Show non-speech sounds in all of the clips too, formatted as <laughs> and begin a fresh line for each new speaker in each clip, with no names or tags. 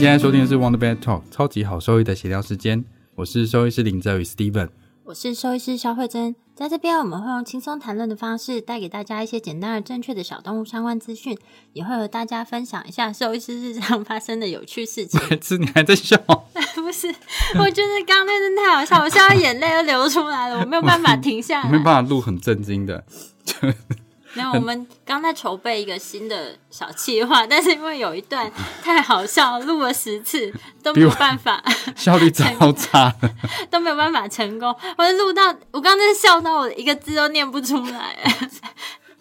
现在收听的是 Wonder Vet Talk 超级好收益的闲聊时间，我是兽医师林哲宇 Steven，
我是兽医师肖慧珍，在这边我们会用轻松谈论的方式，带给大家一些简单而正确的小动物相关资讯，也会和大家分享一下兽医师日常发生的有趣事情。<laughs>
是你还在笑？<laughs>
不是，我觉得刚刚那真太好笑，我笑到眼泪都流出来了，我没有办法停下来，<laughs>
没办法录很震惊的。
没有，我们刚在筹备一个新的小计划，<laughs> 但是因为有一段太好笑，录了十次都没有办法，<laughs>
效率超差，<laughs>
都没有办法成功。我录到我刚才笑到我一个字都念不出来，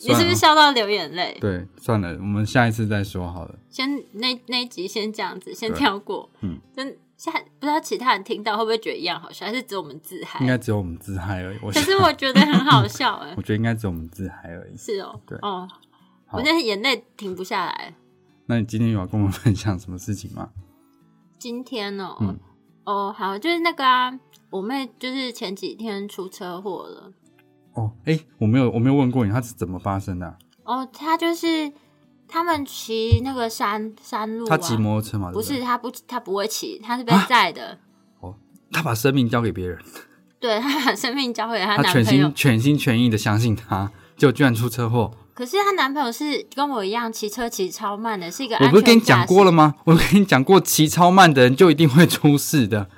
你是不是笑到流眼泪？
对，算了，我们下一次再说好了。
先那那一集先这样子，先跳过。嗯，真。现在不知道其他人听到会不会觉得一样好笑，还是只有我们自嗨？
应该只有我们自嗨而已。可
是我觉得很好笑哎。
我觉得应该只有我们自嗨而已。
是哦，对哦，我现在眼泪停不下来。
那你今天有要跟我们分享什么事情吗？
今天哦，哦，好，就是那个啊，我妹就是前几天出车祸了。
哦，哎，我没有，我没有问过你，她是怎么发生的？
哦，她就是。他们骑那个山山路，
他骑摩托车吗？
不是，他不，他不会骑，他是被载的。
哦，他把生命交给别人。<laughs>
对他把生命交给他男
朋友，全心全心全意的相信他，就居然出车祸。
可是她男朋友是跟我一样骑车骑超慢的，是一个。<laughs>
我不是跟你讲过了吗？我跟你讲过，骑超慢的人就一定会出事的。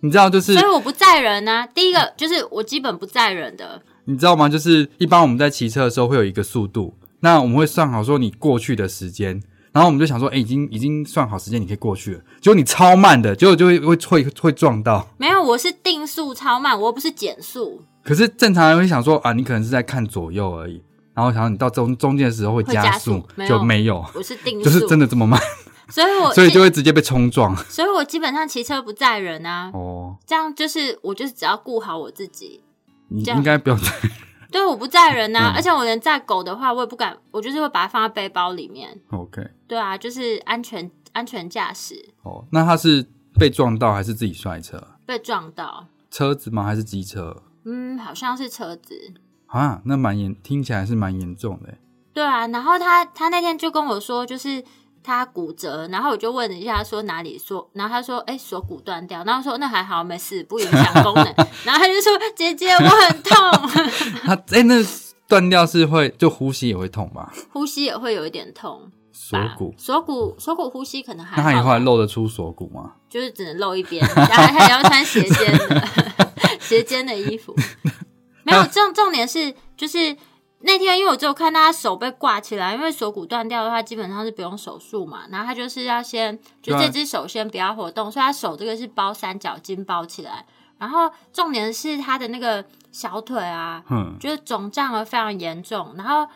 你知道，就是
所以我不载人啊。第一个就是我基本不载人的。
你知道吗？就是一般我们在骑车的时候会有一个速度。那我们会算好说你过去的时间，然后我们就想说，哎，已经已经算好时间，你可以过去了。结果你超慢的，结果就会会会会撞到。
没有，我是定速超慢，我不是减速。
可是正常人会想说，啊，你可能是在看左右而已，然后想到你到中中间的时候会加速，就没有。
我是定速，
就是真的这么慢，
所以我 <laughs>
所以就会直接被冲撞。
所以我基本上骑车不载人啊。哦，这样就是我就是只要顾好我自己。
你应该不要载。
对，我不载人呐，而且我连载狗的话，我也不敢，我就是会把它放在背包里面。
OK。
对啊，就是安全安全驾驶。
哦，那他是被撞到还是自己摔车？
被撞到。
车子吗？还是机车？
嗯，好像是车子。
啊，那蛮严，听起来是蛮严重的。
对啊，然后他他那天就跟我说，就是。他骨折，然后我就问了一下，说哪里说，然后他说，哎，锁骨断掉，然后说那还好，没事，不影响功能。<laughs> 然后他就说，姐姐，我很痛。<laughs>
他哎，那断掉是会就呼吸也会痛吧？
呼吸也会有一点痛。
锁骨，
锁骨，锁骨呼吸可能还……
那他以后还露得出锁骨吗？<laughs>
就是只能露一边，然后还要穿斜肩的斜肩的衣服。没有重重点是就是。那天因为我只有看到他手被挂起来，因为锁骨断掉的话，基本上是不用手术嘛。然后他就是要先，就这只手先不要活动，所以他手这个是包三角巾包起来。然后重点是他的那个小腿啊，嗯，就是肿胀的非常严重。然后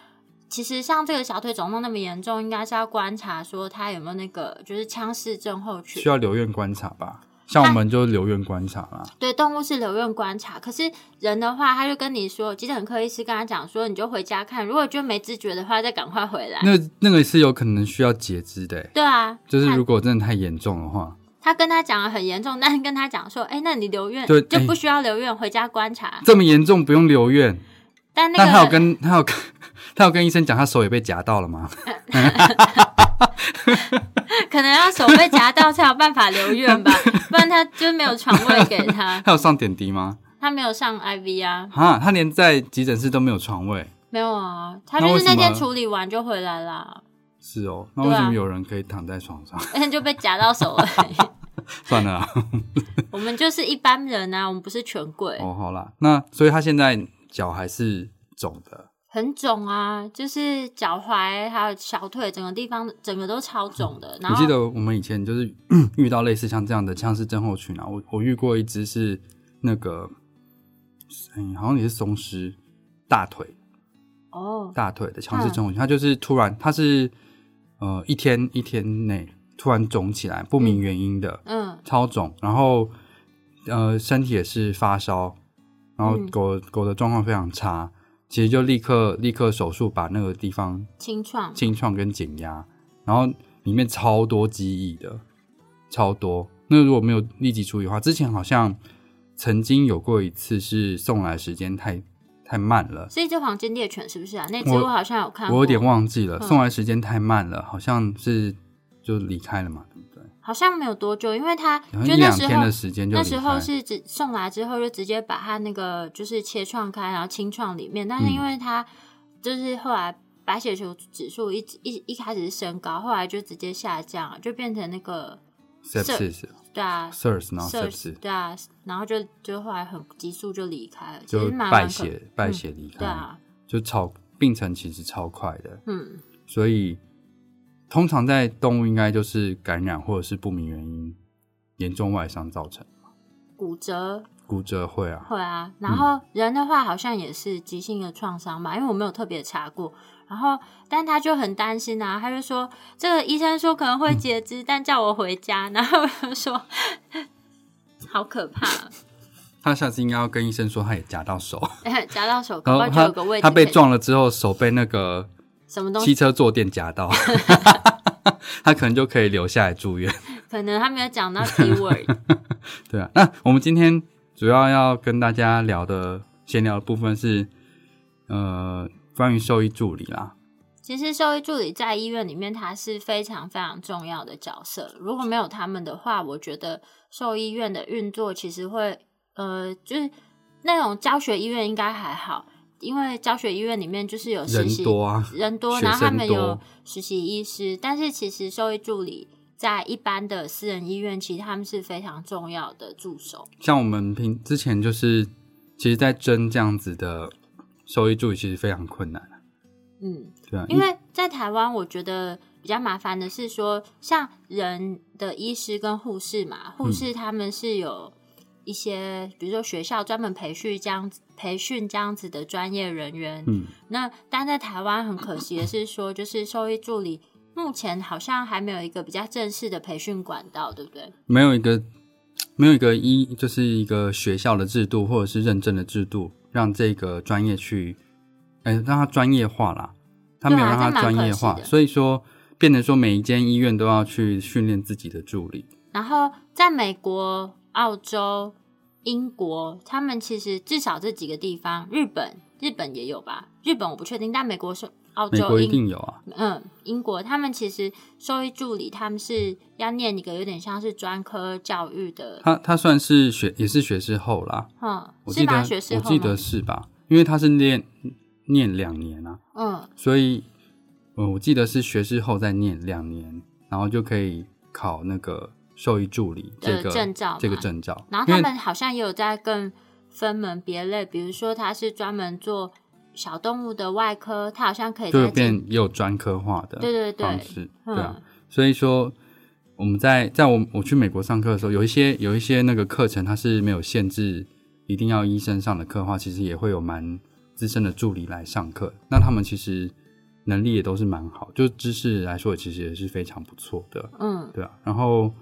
其实像这个小腿肿痛那么严重，应该是要观察说他有没有那个就是腔室症候群，
需要留院观察吧。像我们就留院观察啦，
对，动物是留院观察。可是人的话，他就跟你说，急诊科医师跟他讲说，你就回家看，如果就没知觉的话，再赶快回来。
那那个是有可能需要截肢的。
对啊，
就是如果真的太严重的话，
他跟他讲的很严重，但是跟他讲说，哎，那你留院就不需要留院，回家观察。
这么严重不用留院，
但那个
他有跟他有跟他有跟医生讲，他手也被夹到了吗？<laughs> <laughs>
可能要手被夹到才有办法留院吧，<laughs> 不然他就没有床位给他。
他有上点滴吗？
他没有上 IV 啊。
啊，他连在急诊室都没有床位。
没有啊，他就是那天处理完就回来啦。
是哦，那为什么有人可以躺在床上？
那就被夹到手了。<laughs>
算了，
我们就是一般人啊，我们不是权贵。
哦，好啦，那所以他现在脚还是肿的。
很肿啊，就是脚踝还有小腿整个地方，整个都超肿的。
我记得我们以前就是 <clears throat> 遇到类似像这样的腔式症候群啊，我我遇过一只是那个，嗯，好像也是松狮大腿哦，大腿的腔式症候群，它就是突然，它是呃一天一天内突然肿起来，不明原因的，
嗯
超肿，然后呃身体也是发烧，然后
嗯
狗、狗的状况非常差，其实就立刻立刻手术把那个地方
清创，
清创跟减压，然后里面超多记忆的，超多。那如果没有立即处理的话，之前好像曾经有过一次是送来时间太太慢了，
所以这黄金猎犬是不是啊？那次
我
我好像有看过，
我有点忘记了，
嗯
送来时间太慢了，好像是就离开了嘛？
好像没有多久，因为
他
就那时候
一两天的时间就
那时候是直送来之后就直接把他那个就是切创开，然后清创里面，但是
嗯。
因为他就是后来白血球指数一直一一开始是升高，后来就直接下降了，就变成那个
sepsis
对啊
然后 sepsis
对啊，然后就就后来很急速就离开了，
就败血败血离开，
对啊，
就超病程其实超快的，
嗯。
所以通常在动物应该就是感染或者是不明原因严重外伤造成
骨折。
骨折会啊，
会啊，然后人的话好像也是急性的创伤吧，因为我没有特别查过。然后，但他就很担心啊，他就说这个医生说可能会截肢，但叫我回家。<laughs> 然后我就说 <laughs> 好可怕，
他下次应该要跟医生说他也夹到手，<laughs>
夹到手，搞
然后
不好就有个位置
他他被撞了之后手被那个
什么东西，
汽车坐垫夹到，<laughs> <laughs> 他可能就可以留下来住院。
可能他没有讲到 keyword。<laughs>
对啊，那我们今天主要要跟大家聊的闲聊的部分是，呃，关于兽医助理啦。
其实兽医助理在医院里面，他是非常非常重要的角色。如果没有他们的话，我觉得兽医院的运作其实会，呃，就是那种教学医院应该还好，因为教学医院里面就是有实
人
习
多啊，
人多，然后他们有实习医师，但是其实兽医助理在一般的私人医院，其实他们是非常重要的助手。
像我们平之前就是，其实，在争这样子的兽医助理，其实非常困难。
嗯，
对啊，
因为在台湾，我觉得比较麻烦的是说，像人的医师跟护士嘛，护士他们是有一些，比如说学校专门培训这样子培训这样子的专业人员。
嗯，
那但在台湾很可惜的是说，就是兽医助理目前好像还没有一个比较正式的培训管道，对不对？
没有一个没有一个一，就是一个学校的制度或者是认证的制度，让这个专业去，哎、让它专业化啦。他没有让它
对啊这蛮
专业化，所以说变得说每一间医院都要去训练自己的助理。
然后在美国、澳洲、英国，他们其实至少这几个地方，日本日本也有吧？日本我不确定，但美国是澳洲、
美国一定有啊，
嗯英国，他们其实兽医助理他们是要念一个有点像是专科教育的，
他他算是学也是学士后啦，
嗯，
我记得
是吗？学士后
我记得是吧？因为他是念念两年啊，
嗯
所以，呃，我记得是学士后再念两年，然后就可以考那个兽医助理这
的
个
证照嘛
这个证照。
然后他们好像也有在更分门别类，比如说他是专门做小动物的外科，他好像可以
就变也有专科化的
对对对
方式，
嗯
对啊。所以说，我们在在我我去美国上课的时候，有一些有一些那个课程它是没有限制一定要医生上的课的话，其实也会有蛮资深的助理来上课。那他们其实能力也都是蛮好，就知识来说，其实也是非常不错的。
嗯
对啊，然后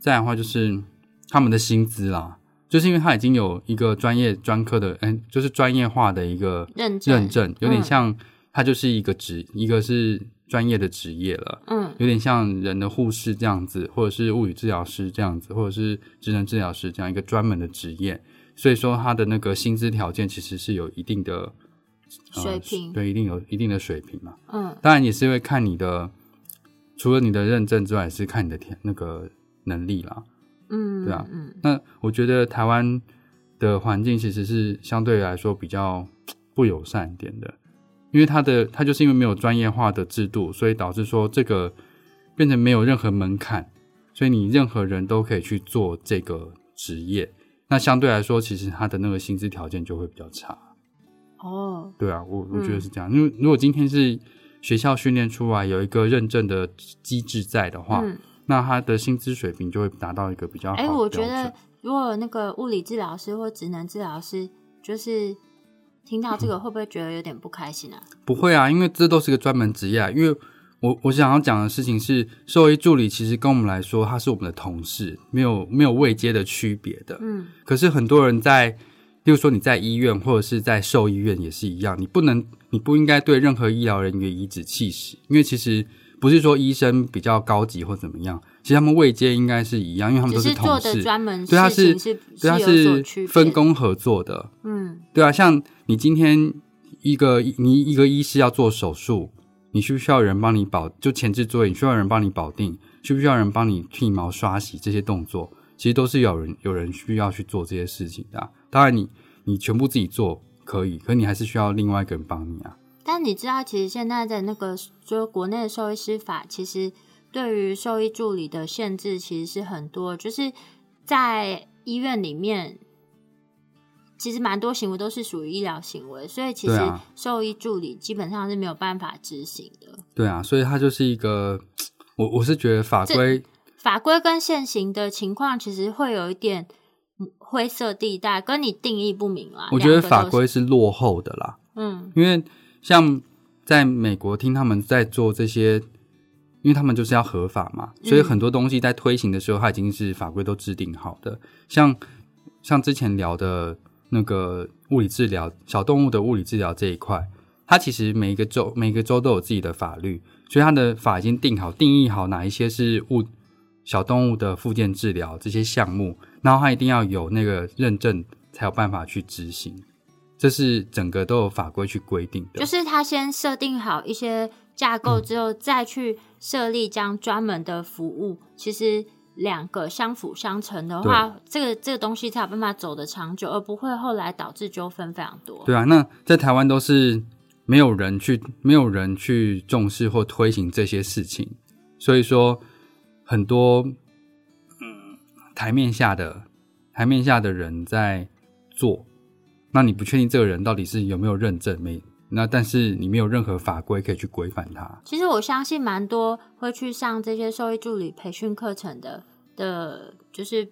再来的话就是他们的薪资啦，就是因为他已经有一个专业专科的，嗯，就是专业化的一个
认证
认证，有点
嗯
像他就是一个职，一个是专业的职业了，
嗯
有点像人的护士这样子，或者是物理治疗师这样子，或者是职能治疗师这样一个专门的职业，所以说他的那个薪资条件其实是有一定的。呃
水平
对，一定有一定的水平嘛。
嗯
当然也是会看你的，除了你的认证之外，也是看你的天那个能力啦。
嗯，
对啊
嗯
那我觉得台湾的环境其实是相对来说比较不友善一点的，因为它的它就是因为没有专业化的制度，所以导致说这个变成没有任何门槛，所以你任何人都可以去做这个职业。那相对来说，其实他的那个薪资条件就会比较差。
哦，
对啊，我我觉得是这样，因为如果今天是学校训练出来有一个认证的机制在的话，
嗯，
那他的薪资水平就会达到一个比较好的
哎。我觉得如果那个物理治疗师或职能治疗师，就是听到这个，<clears throat> 会不会觉得有点不开心啊？
不会啊，因为这都是个专门职业、啊。因为我我想要讲的事情是，兽医助理其实跟我们来说，他是我们的同事，没有没有位阶的区别的。
嗯，
可是很多人在，例如说你在医院或者是在兽医院也是一样，你不能，你不应该对任何医疗人员颐指气使，因为其实不是说医生比较高级或怎么样，其实他们位阶应该是一样，因为他们都
是
同事，
的专门
对他
是
对，他
是
分工合作的。
嗯，
对啊，像你今天一个你一个医师要做手术，你需不需要人帮你保？就前置作业，你需要人帮你保定，需不需要人帮你剃毛、刷洗这些动作？其实都是有人有人需要去做这些事情的啊、当然你，你全部自己做可以，可你还是需要另外一个人帮你啊。
但你知道，其实现在的那个就是国内的兽医师法，其实对于兽医助理的限制其实是很多，就是在医院里面，其实蛮多行为都是属于医疗行为，所以其实兽医助理基本上是没有办法执行的。
对啊，所以它就是一个，我我是觉得法规
法规跟现行的情况其实会有一点嗯灰色地带，跟你定义不明啦。
我觉得法规是落后的啦。
嗯
因为像在美国听他们在做这些，因为他们就是要合法嘛，所以很多东西在推行的时候，它已经是法规都制定好的。像像之前聊的那个物理治疗，小动物的物理治疗这一块，它其实每一个州每个州都有自己的法律，所以它的法已经定好，定义好哪一些是物小动物的附件治疗这些项目，然后它一定要有那个认证，才有办法去执行。这是整个都有法规去规定的。
就是他先设定好一些架构之后，再去设立这样专门的服务。其实两个相辅相成的话，这个这个东西才有办法走得长久，而不会后来导致纠纷非常多。
对啊，那在台湾都是没有人去，没有人去重视或推行这些事情，所以说很多嗯台面下的台面下的人在做，那你不确定这个人到底是有没有认证没？那但是你没有任何法规可以去规范他。
其实我相信蛮多会去上这些兽医助理培训课程的的，就是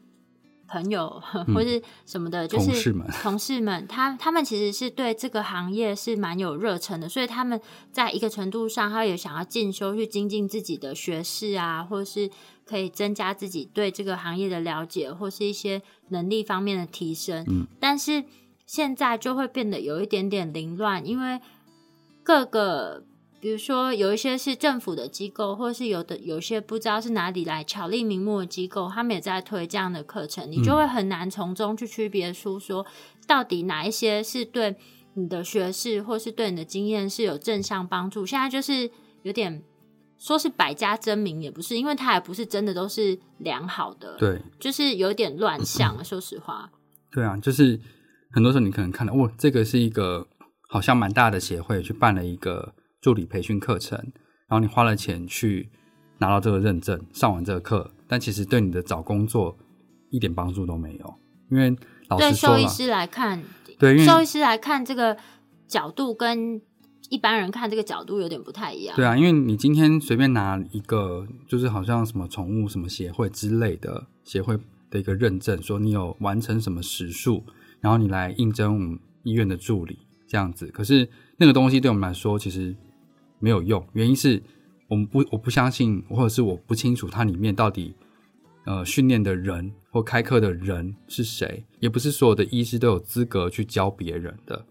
朋友 <laughs> 或是什么的，就是
同事们
同事们，他他们其实是对这个行业是蛮有热忱的，所以他们在一个程度上，他也想要进修去精进自己的学识啊，或是可以增加自己对这个行业的了解，或是一些能力方面的提升。
嗯，
但是现在就会变得有一点点凌乱，因为各个。比如说，有一些是政府的机构，或是有的有些不知道是哪里来巧立名目的机构，他们也在推这样的课程，你就会很难从中去区别出说，到底哪一些是对你的学识或是对你的经验是有正向帮助。现在就是有点说是百家争鸣，也不是，因为它也不是真的都是良好的，，
对
就是有点乱象了。说实话，
对啊，就是很多时候你可能看到，哇，这个是一个好像蛮大的协会去办了一个助理培训课程，然后你花了钱去拿到这个认证，上完这个课，但其实对你的找工作一点帮助都没有，因为老
对
实说了，
兽医师来看，
对，
兽医师来看这个角度跟一般人看这个角度有点不太一样。
对啊，因为你今天随便拿一个，就是好像什么宠物什么协会之类的协会的一个认证，说你有完成什么时数，然后你来应征我们医院的助理这样子。可是那个东西对我们来说其实没有用，原因是我们不我不相信，或者是我不清楚它里面到底呃训练的人或开课的人是谁，也不是所有的医师都有资格去教别人的。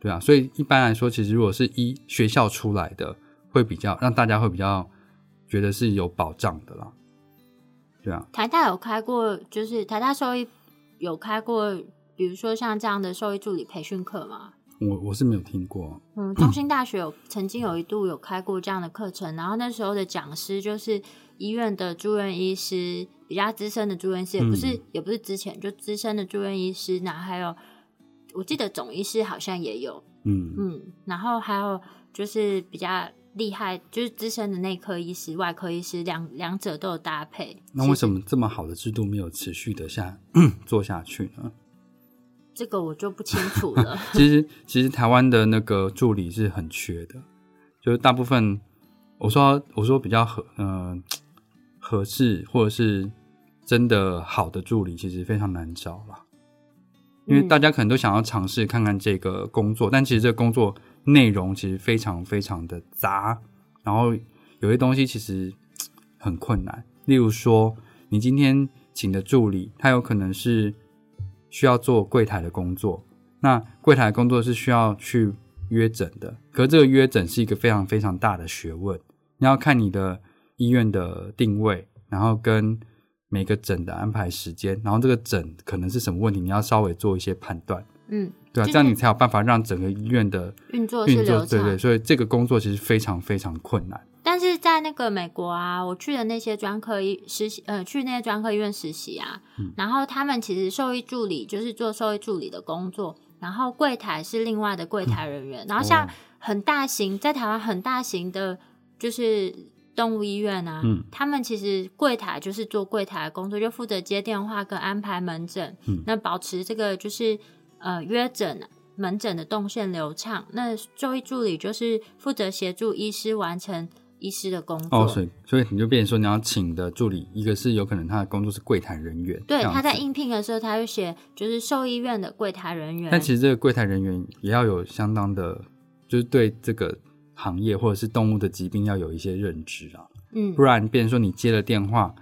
对啊，所以一般来说，其实如果是医学校出来的，会比较让大家会比较觉得是有保障的啦。对啊，
台大有开过，就是台大兽医有开过，比如说像这样的兽医助理培训课嘛。
我我是没有听过。
嗯，<clears throat> 中兴大学有曾经有一度有开过这样的课程，然后那时候的讲师就是医院的住院医师，比较资深的住院医师，也不是、也不是之前就资深的住院医师，然后还有我记得总医师好像也有，
嗯，
嗯，然后还有就是比较厉害，就是资深的内科医师、外科医师，两两者都有搭配。
那为什
么
么这么好的制度没有持续的下 <clears throat> 做下去呢？
这个我就不清楚了？<laughs>
其实其实台湾的那个助理是很缺的，就是大部分我说我说比较合嗯、合适或者是真的好的助理，其实非常难找啦。因为
嗯
大家可能都想要尝试看看这个工作，但其实这个工作内容其实非常非常的杂，然后有些东西其实很困难。例如说，你今天请的助理，他有可能是需要做柜台的工作，那柜台的工作是需要去约诊的，可是这个约诊是一个非常非常大的学问，你要看你的医院的定位，然后跟每个诊的安排时间，然后这个诊可能是什么问题，你要稍微做一些判断，
嗯，
对啊，
就是
这样你才有办法让整个医院的
运作
运作，对对，所以这个工作其实非常非常困难。
在那个美国啊，我去的那些专科医实习，呃，去那些专科医院实习啊，
嗯。
然后他们其实兽医助理就是做兽医助理的工作，然后柜台是另外的柜台人员，然后像
哦。
很大型在台湾很大型的，就是动物医院啊，
嗯。
他们其实柜台就是做柜台的工作，就负责接电话跟安排门诊，
嗯。
那保持这个就是呃约诊门诊的动线流畅。那兽医助理就是负责协助医师完成医师的工作。
哦，所以所以你就变成说，你要请的助理，一个是有可能他的工作是柜台人员，
对，他在应聘的时候，他会写就是兽医院的柜台人员。
但其实这个柜台人员也要有相当的，就是对这个行业或者是动物的疾病要有一些认知啊，
嗯
不，然变成说你接了电话，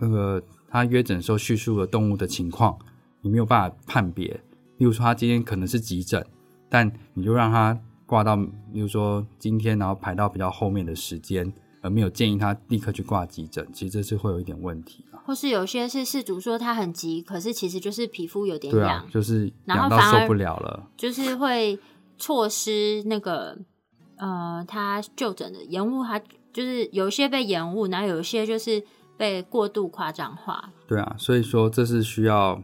那个他约诊的时候叙述了动物的情况，你没有办法判别。例如说他今天可能是急诊，但你就让他挂到，比如说今天然后排到比较后面的时间，而没有建议他立刻去挂急诊，其实这是会有一点问题啊。
或是有些是事主说他很急，可是其实就是皮肤有点痒，
啊，就是
然后
痒到
反而
受不了了。
就是会错失那个呃他就诊的延误，他就是有一些被延误，然后有一些就是被过度夸张化。
对啊，所以说这是需要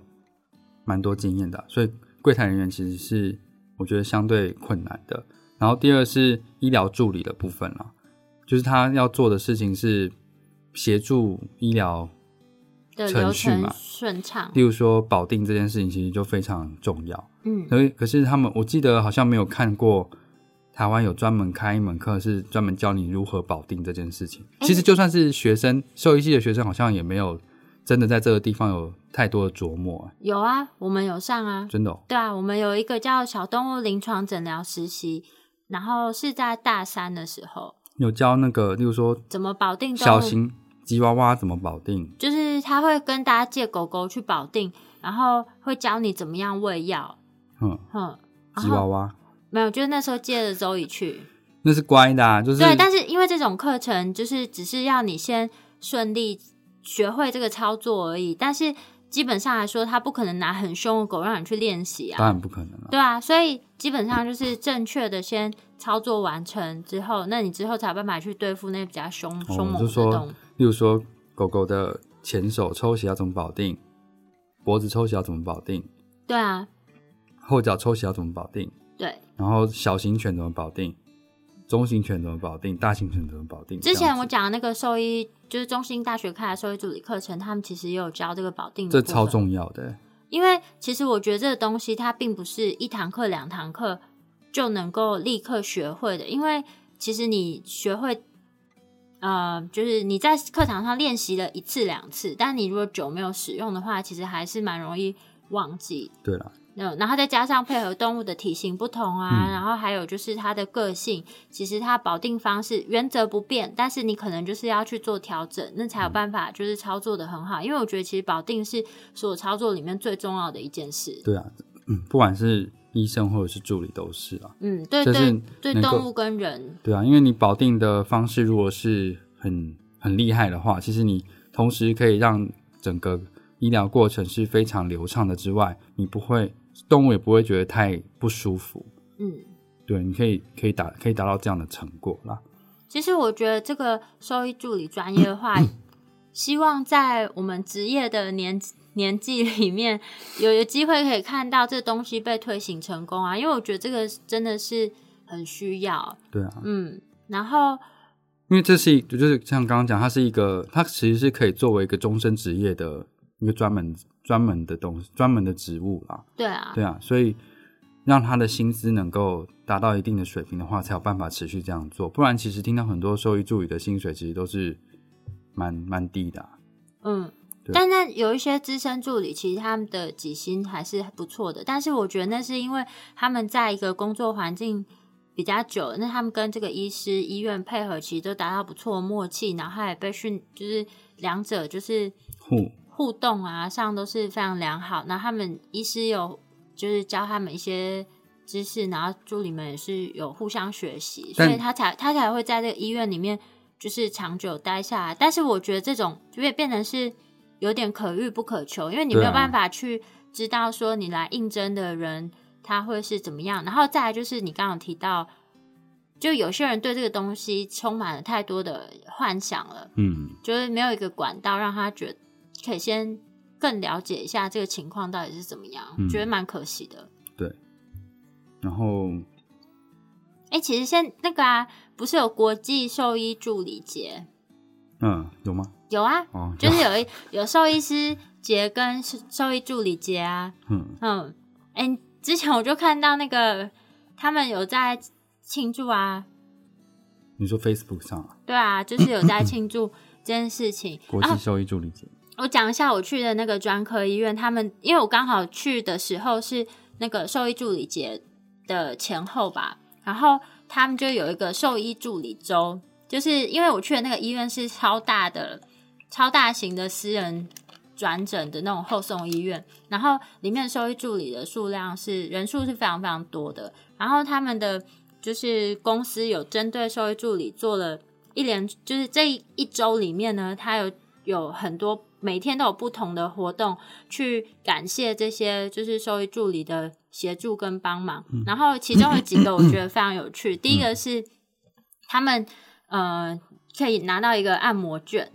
蛮多经验的啊，所以柜台人员其实是我觉得相对困难的。然后第二是医疗助理的部分了，就是他要做的事情是协助医疗，
程
程序嘛
顺畅，
例如说保定这件事情，其实就非常重要。
嗯，
所以可是他们，我记得好像没有看过台湾有专门开一门课，是专门教你如何保定这件事情。其实就算是学生，兽医系的学生，好像也没有真的在这个地方有太多的琢磨、
有啊，我们有上啊，
真的、哦。
对啊，我们有一个叫小动物临床诊疗实习，然后是在大三的时候，
有教那个，例如说
怎么保定，
小型吉娃娃怎么保定，
就是他会跟大家借狗狗去保定，然后会教你怎么样喂药，
嗯，
哼，
吉娃娃
没有，就是那时候借着周乙去，
那是乖的、啊，就是
对，但是因为这种课程就是只是要你先顺利学会这个操作而已，但是基本上来说，他不可能拿很凶的狗让你去练习啊，
当然不可能了。
对啊，所以基本上就是正确的先操作完成之后，那你之后才有办法去对付那比较凶凶猛的动物。
例如说狗狗的前手抽血要怎么保定，脖子抽血要怎么保定，
对啊，
后脚抽血要怎么保定，
对。
然后小型犬怎么保定，中型犬怎么保定，大型犬怎么保定。
之前我讲的那个兽医，就是中兴大学开的兽医助理课程，他们其实也有教这个保定的
这超重要的，
因为其实我觉得这个东西它并不是一堂课、两堂课就能够立刻学会的，因为其实你学会，呃，就是你在课堂上练习了一次两次，但你如果久没有使用的话，其实还是蛮容易忘记。
对了，
嗯，然后再加上配合动物的体型不同啊，
嗯
然后还有就是它的个性，其实它保定方式原则不变，但是你可能就是要去做调整，那才有办法就是操作的很好。因为我觉得其实保定是所有操作里面最重要的一件事。
对啊，嗯，不管是医生或者是助理都是啊，
嗯，对对对，动物跟人，
对啊，因为你保定的方式如果是很很厉害的话，其实你同时可以让整个医疗过程是非常流畅的之外，你不会动物也不会觉得太不舒服。
嗯。
对，你可以可以达可以达到这样的成果啦。
其实我觉得这个兽医助理专业化，<laughs> 希望在我们职业的年年纪里面，有有机会可以看到这东西被推行成功啊！因为我觉得这个真的是很需要，
对啊，
嗯。然后，
因为这是一就是像刚刚讲，它是一个它其实是可以作为一个终身职业的一个专门专门的东西专门的职务啦。
对啊，
对啊，所以让他的薪资能够达到一定的水平的话，才有办法持续这样做。不然，其实听到很多兽医助理的薪水其实都是蛮蛮低的啊、
嗯。但那有一些资深助理，其实他们的底薪还是不错的。但是我觉得那是因为他们在一个工作环境比较久，那他们跟这个医师医院配合，其实都达到不错的默契，然后也被训，就是两者就是
互
互动啊上都是非常良好。那他们医师有就是教他们一些知识，然后助理们也是有互相学习，所以他才他才会在这个医院里面就是长久待下来。但是我觉得这种就会变成是有点可遇不可求，因为你没有办法去知道说你来应征的人他会是怎么样。然后再来就是你刚刚有提到，就有些人对这个东西充满了太多的幻想了。
嗯，
就是没有一个管道让他觉得可以先更了解一下这个情况到底是怎么样，
嗯
觉得蛮可惜的。
对然后
哎、其实现那个啊，不是有国际兽医助理节？
嗯，有吗？
有啊，
哦，
就是有一有兽医师节跟兽兽医助理节啊。
嗯
嗯，哎、之前我就看到那个他们有在庆祝啊，
你说 Facebook 上啊，
对啊，就是有在庆祝这件事情。
国际兽医助理节，
我讲一下我去的那个专科医院，他们因为我刚好去的时候是那个兽医助理节的前后吧，然后他们就有一个兽医助理周，就是因为我去的那个医院是超大的、超大型的私人转诊的那种后送医院，然后里面兽医助理的数量是人数是非常非常多的，然后他们的就是公司有针对兽医助理做了一连，就是这一周里面呢，他有有很多每天都有不同的活动，去感谢这些就是兽医助理的协助跟帮忙。然后其中有几个我觉得非常有趣，第一个是他们呃可以拿到一个按摩券，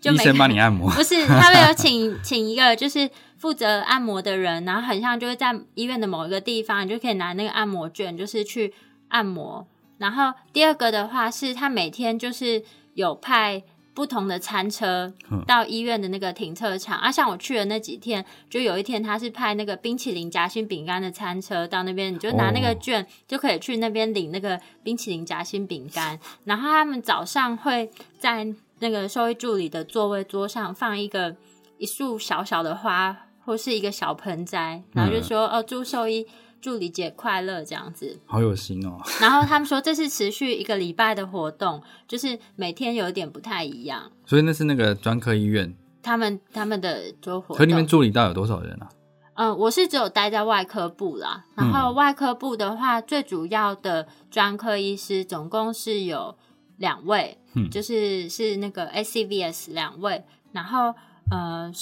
就 <laughs>
医生帮你按摩，<laughs>
不是，他们有请请一个就是负责按摩的人，然后很像就是在医院的某一个地方，你就可以拿那个按摩券，就是去按摩。然后第二个的话是，他每天就是有派不同的餐车
嗯
到医院的那个停车场。啊，像我去的那几天，就有一天他是派那个冰淇淋夹心饼干的餐车到那边，你就拿那个
哦
券就可以去那边领那个冰淇淋夹心饼干。然后他们早上会在那个兽医助理的座位桌上放一个一束小小的花，或是一个小盆栽，然后就说、哦，祝兽医助理节快乐这样子。
好有心哦。<laughs>
然后他们说这是持续一个礼拜的活动，就是每天有一点不太一样。
所以那是那个专科医院，
他们他们的就活
可里面，助理到底有多少人啊？
嗯，我是只有待在外科部啦。然后外科部的话，最主要的专科医师总共是有两位，
嗯
就是是那个 ACVS 两位，然后呃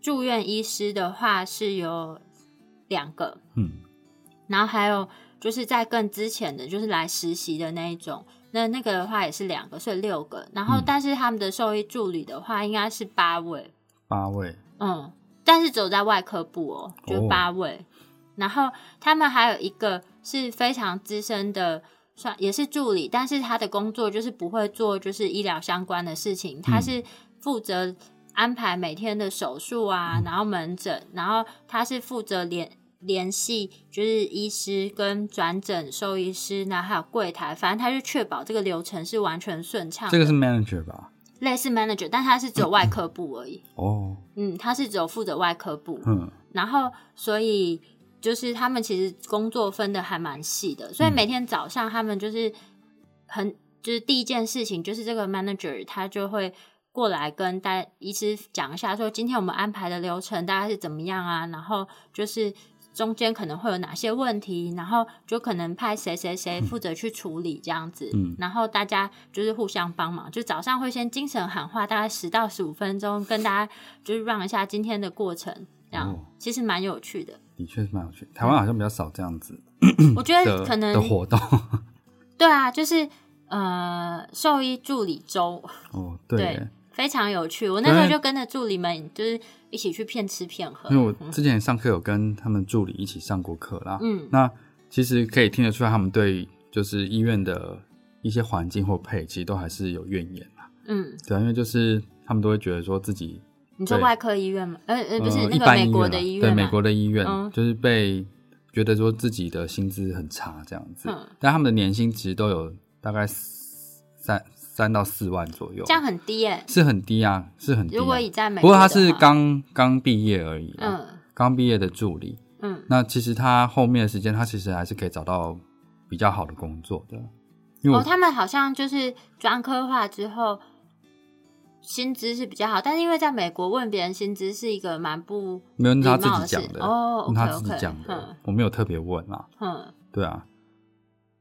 住院医师的话是有两个，
嗯，
然后还有就是在更之前的，就是来实习的那一种，那那个的话也是两个，所以六个。然后
嗯
但是他们的兽医助理的话，应该是八位，
八位，
嗯，但是只有在外科部哦，就
哦
八位。然后他们还有一个是非常资深的，算也是助理，但是他的工作就是不会做就是医疗相关的事情，他是负责安排每天的手术啊，然后门诊，然后他是负责联联系就是医师跟转诊兽医师，那还有柜台，反正他就确保这个流程是完全顺畅的。
这个是 manager 吧？
类似 manager，但他是只有外科部而已。
哦，
嗯，他是只有负责外科部，
嗯，
然后所以就是他们其实工作分的还蛮细的，所以每天早上他们就是很就是第一件事情就是这个 manager 他就会过来跟大医师讲一下，说今天我们安排的流程大概是怎么样啊，然后就是。中间可能会有哪些问题，然后就可能派谁谁谁负责去处理这样子，
嗯
然后大家就是互相帮忙，就早上会先精神喊话，大概十到十五分钟，跟大家就是让一下今天的过程，这样、
哦
其实蛮有趣的。
的确是蛮有趣。台湾好像比较少这样子
我觉得可能
的活动。<laughs>
对啊，就是呃，兽医助理周
哦，对
非常有趣。我那时候就跟着助理们，就是一起去骗吃骗喝。
因为我之前上课有跟他们助理一起上过课啦。
嗯
那其实可以听得出来，他们对就是医院的一些环境或配，其实都还是有怨言啦。
嗯，
对啊，因为就是他们都会觉得说自己
你说外科医院吗？呃呃，不是
呃
那个美国的医院
对美国的医院，
嗯
就是被觉得说自己的薪资很差这样子，
嗯
但他们的年薪其实都有大概三三到四万左右，
这样很低耶。
是很低啊，是很低、啊。
如果以在美
不
国的话，
过他是刚刚毕业而已啦，
嗯
刚毕业的助理。
嗯
那其实他后面的时间，他其实还是可以找到比较好的工作的。因为、
哦，他们好像就是专科化之后，薪资是比较好，但是因为在美国问别人薪资是一个蛮不
没有他自己讲的
哦
他自己讲的
嗯，
我没有特别问啊。
嗯，
对啊，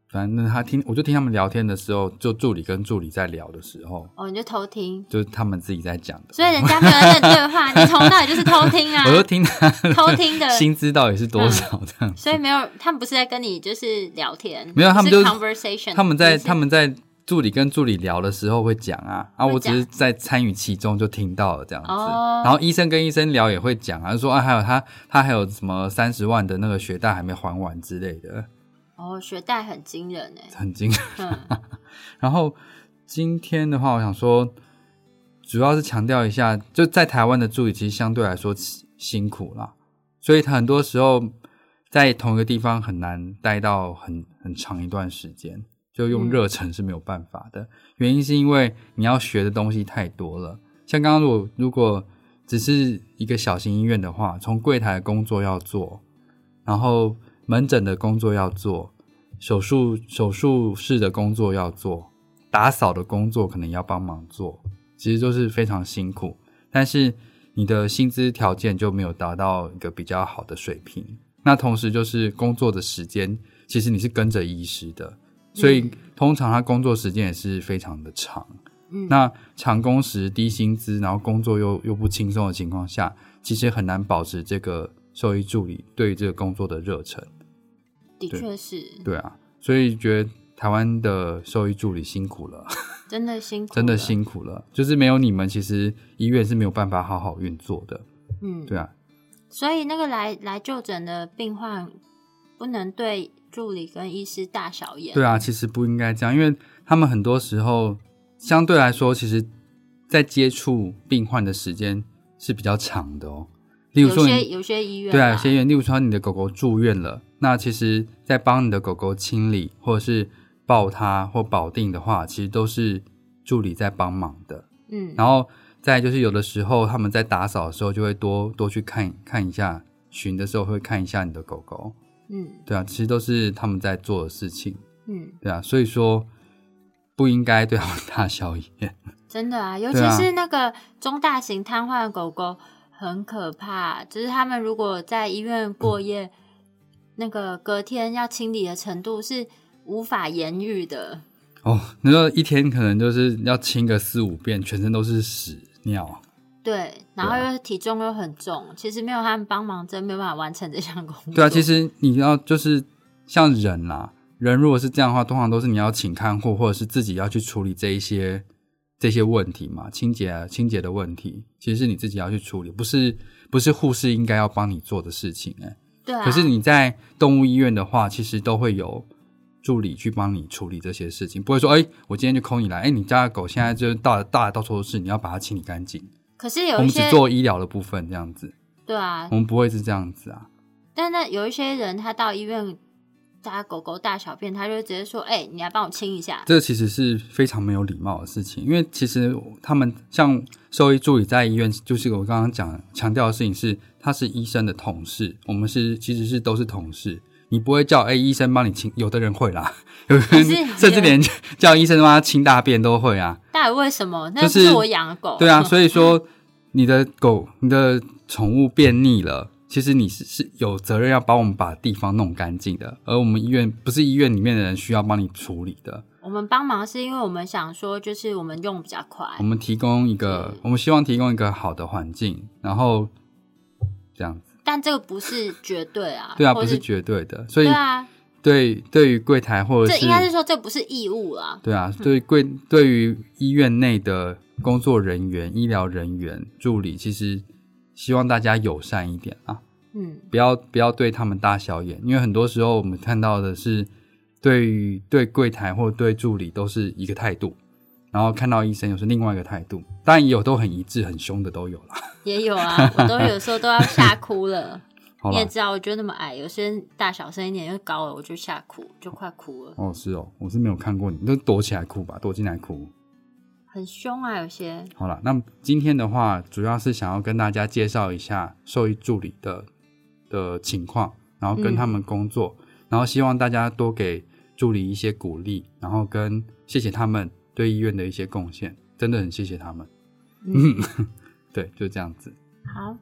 反正他听，我就听他们聊天的时候，就助理跟助理在聊的时候，
哦，你就偷听，
就是他们自己在讲的。
所以人家没有在对话，你从那里就是偷听啊，<laughs>
我就听他
偷听的，
薪资到底是多少这样子。
所以没有，他们不是在跟你就是聊天，
没有他们
就
就是
conversation，
他们在他们在助理跟助理聊的时候会讲啊，啊，我只是在参与其中就听到了这样子。
哦。
然后医生跟医生聊也会讲啊，就说啊，还有他他还有什么三十万的那个学贷还没还完之类的，
哦，学贷很惊人哎，
很惊。
嗯，<laughs>
然后今天的话，我想说，主要是强调一下，就在台湾的助理其实相对来说辛辛苦啦，所以他很多时候在同一个地方很难待到很很长一段时间，就用
嗯
热忱是没有办法的。原因是因为你要学的东西太多了，像刚刚如果如果只是一个小型医院的话，从柜台的工作要做，然后门诊的工作要做，手术手术室的工作要做，打扫的工作可能要帮忙做，其实都是非常辛苦。但是你的薪资条件就没有达到一个比较好的水平。那同时就是工作的时间，其实你是跟着医师的，所以通常他工作时间也是非常的长。
嗯
那长工时、低薪资，然后工作又又不轻松的情况下，其实很难保持这个兽医助理对于这个工作的热忱。
的确是，
对啊，所以觉得台湾的兽医助理辛苦了，<laughs>
真的辛苦，
真的，辛苦了。就是没有你们，其实医院是没有办法好好运作的。
嗯，
对啊，
所以那个来来就诊的病患不能对助理跟医师大小眼，
对啊，其实不应该这样，因为他们很多时候相对来说，其实在接触病患的时间是比较长的哦。例如
有
说
有些医院
对啊，有些医院，例如说你的狗狗住院了，那其实在帮你的狗狗清理或者是抱它或保定的话，其实都是助理在帮忙的。
嗯，
然后再就是有的时候他们在打扫的时候就会多多去看看一下，巡的时候会看一下你的狗狗，
嗯。
对啊，其实都是他们在做的事情，
嗯，
对啊，所以说不应该对他们大小眼，
真的啊，尤其是那个中大型瘫痪的狗狗很可怕，就是他们如果在医院过夜，那个隔天要清理的程度是无法言喻的。
哦，你说一天可能就是要清个四五遍，全身都是屎尿，
对，然后又体重又很重，其实没有他们帮忙，真没有办法完成这项工作。
对啊，其实你要就是像人啦，人如果是这样的话，通常都是你要请看护，或者是自己要去处理这一些这些问题嘛，清洁啊清洁的问题，其实是你自己要去处理，不是不是护士应该要帮你做的事情哎、
对啊，
可是你在动物医院的话，其实都会有助理去帮你处理这些事情，不会说，哎、我今天就 call 你来，哎、你家的狗现在就大大到处都是，你要把它清理干净。
可是有一些我们只
做医疗的部分，这样子，
对啊
我，们不会是这样子啊。
但那有一些人他到医院。他狗狗大小便，他就会直接说：“哎、你来帮我清一下。
这其实是非常没有礼貌的事情，因为其实他们像兽医助理在医院，就是我刚刚讲强调的事情是，他是医生的同事，我们是其实是都是同事。你不会叫哎、医生帮你清，有的人会啦，有的人甚至连叫医生帮他清大便都会啊。
到底为什么？那
是
我养的狗。
对啊，所以说你的狗、你的宠物便秘了，其实你是是有责任要帮我们把地方弄干净的，而我们医院不是医院里面的人需要帮你处理的。
我们帮忙是因为我们想说，就是我们用比较快
我。们提供一个，我们希望提供一个好的环境，然后这样子，
但这个不是绝对啊。<laughs>
对啊，不是绝对的，所以
对啊，
对对于柜台或者是
这应该是说这不是义务啊。
对啊，对柜对于医院内的工作人员、医疗人员、助理，其实希望大家友善一点啊，
嗯，
不要不要对他们大小眼，因为很多时候我们看到的是对于对柜台或对助理都是一个态度，然后看到医生又是另外一个态度，当然也有都很一致、很凶的都有啦。
也有啊，<laughs> 我都有时候都要吓哭了。<laughs> 你也知道，我就那么矮，有些人大小声一点又高了，我就吓哭，就快哭了，
哦是哦，我是没有看过你，你都躲起来哭吧，躲进来哭。
很凶啊，有些。
好了，那么今天的话，主要是想要跟大家介绍一下兽医助理的的情况，然后跟他们工作，然后希望大家多给助理一些鼓励，然后跟谢谢他们对医院的一些贡献，真的很谢谢他们。嗯，<laughs> 对，就这样子。
好，那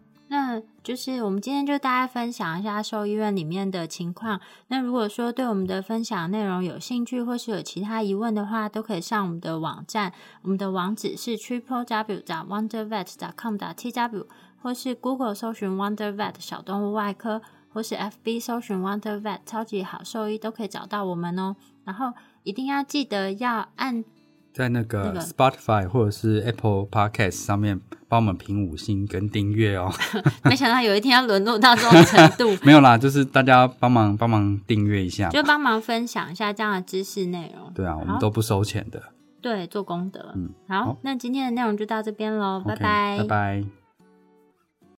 就是我们今天就大概分享一下兽医院里面的情况。那如果说对我们的分享内容有兴趣，或是有其他疑问的话，都可以上我们的网站，我们的网址是 triple w 点 wondervet. com. 点 t w，或是 Google 搜寻 Wonder Vet 小动物外科，或是 FB 搜寻 Wonder Vet 超级好兽医，都可以找到我们哦。然后一定要记得要按。
在那个 Spotify 或者是 Apple Podcast 上面帮我们评五星跟订阅哦。<laughs>
没想到有一天要沦落到这种程度。<laughs>
没有啦，就是大家帮忙帮忙订阅一下，
就帮忙分享一下这样的知识内容。
对啊，我们都不收钱的。
对，做功德。嗯，好，那今天的内容就到这边喽，拜拜，
拜拜。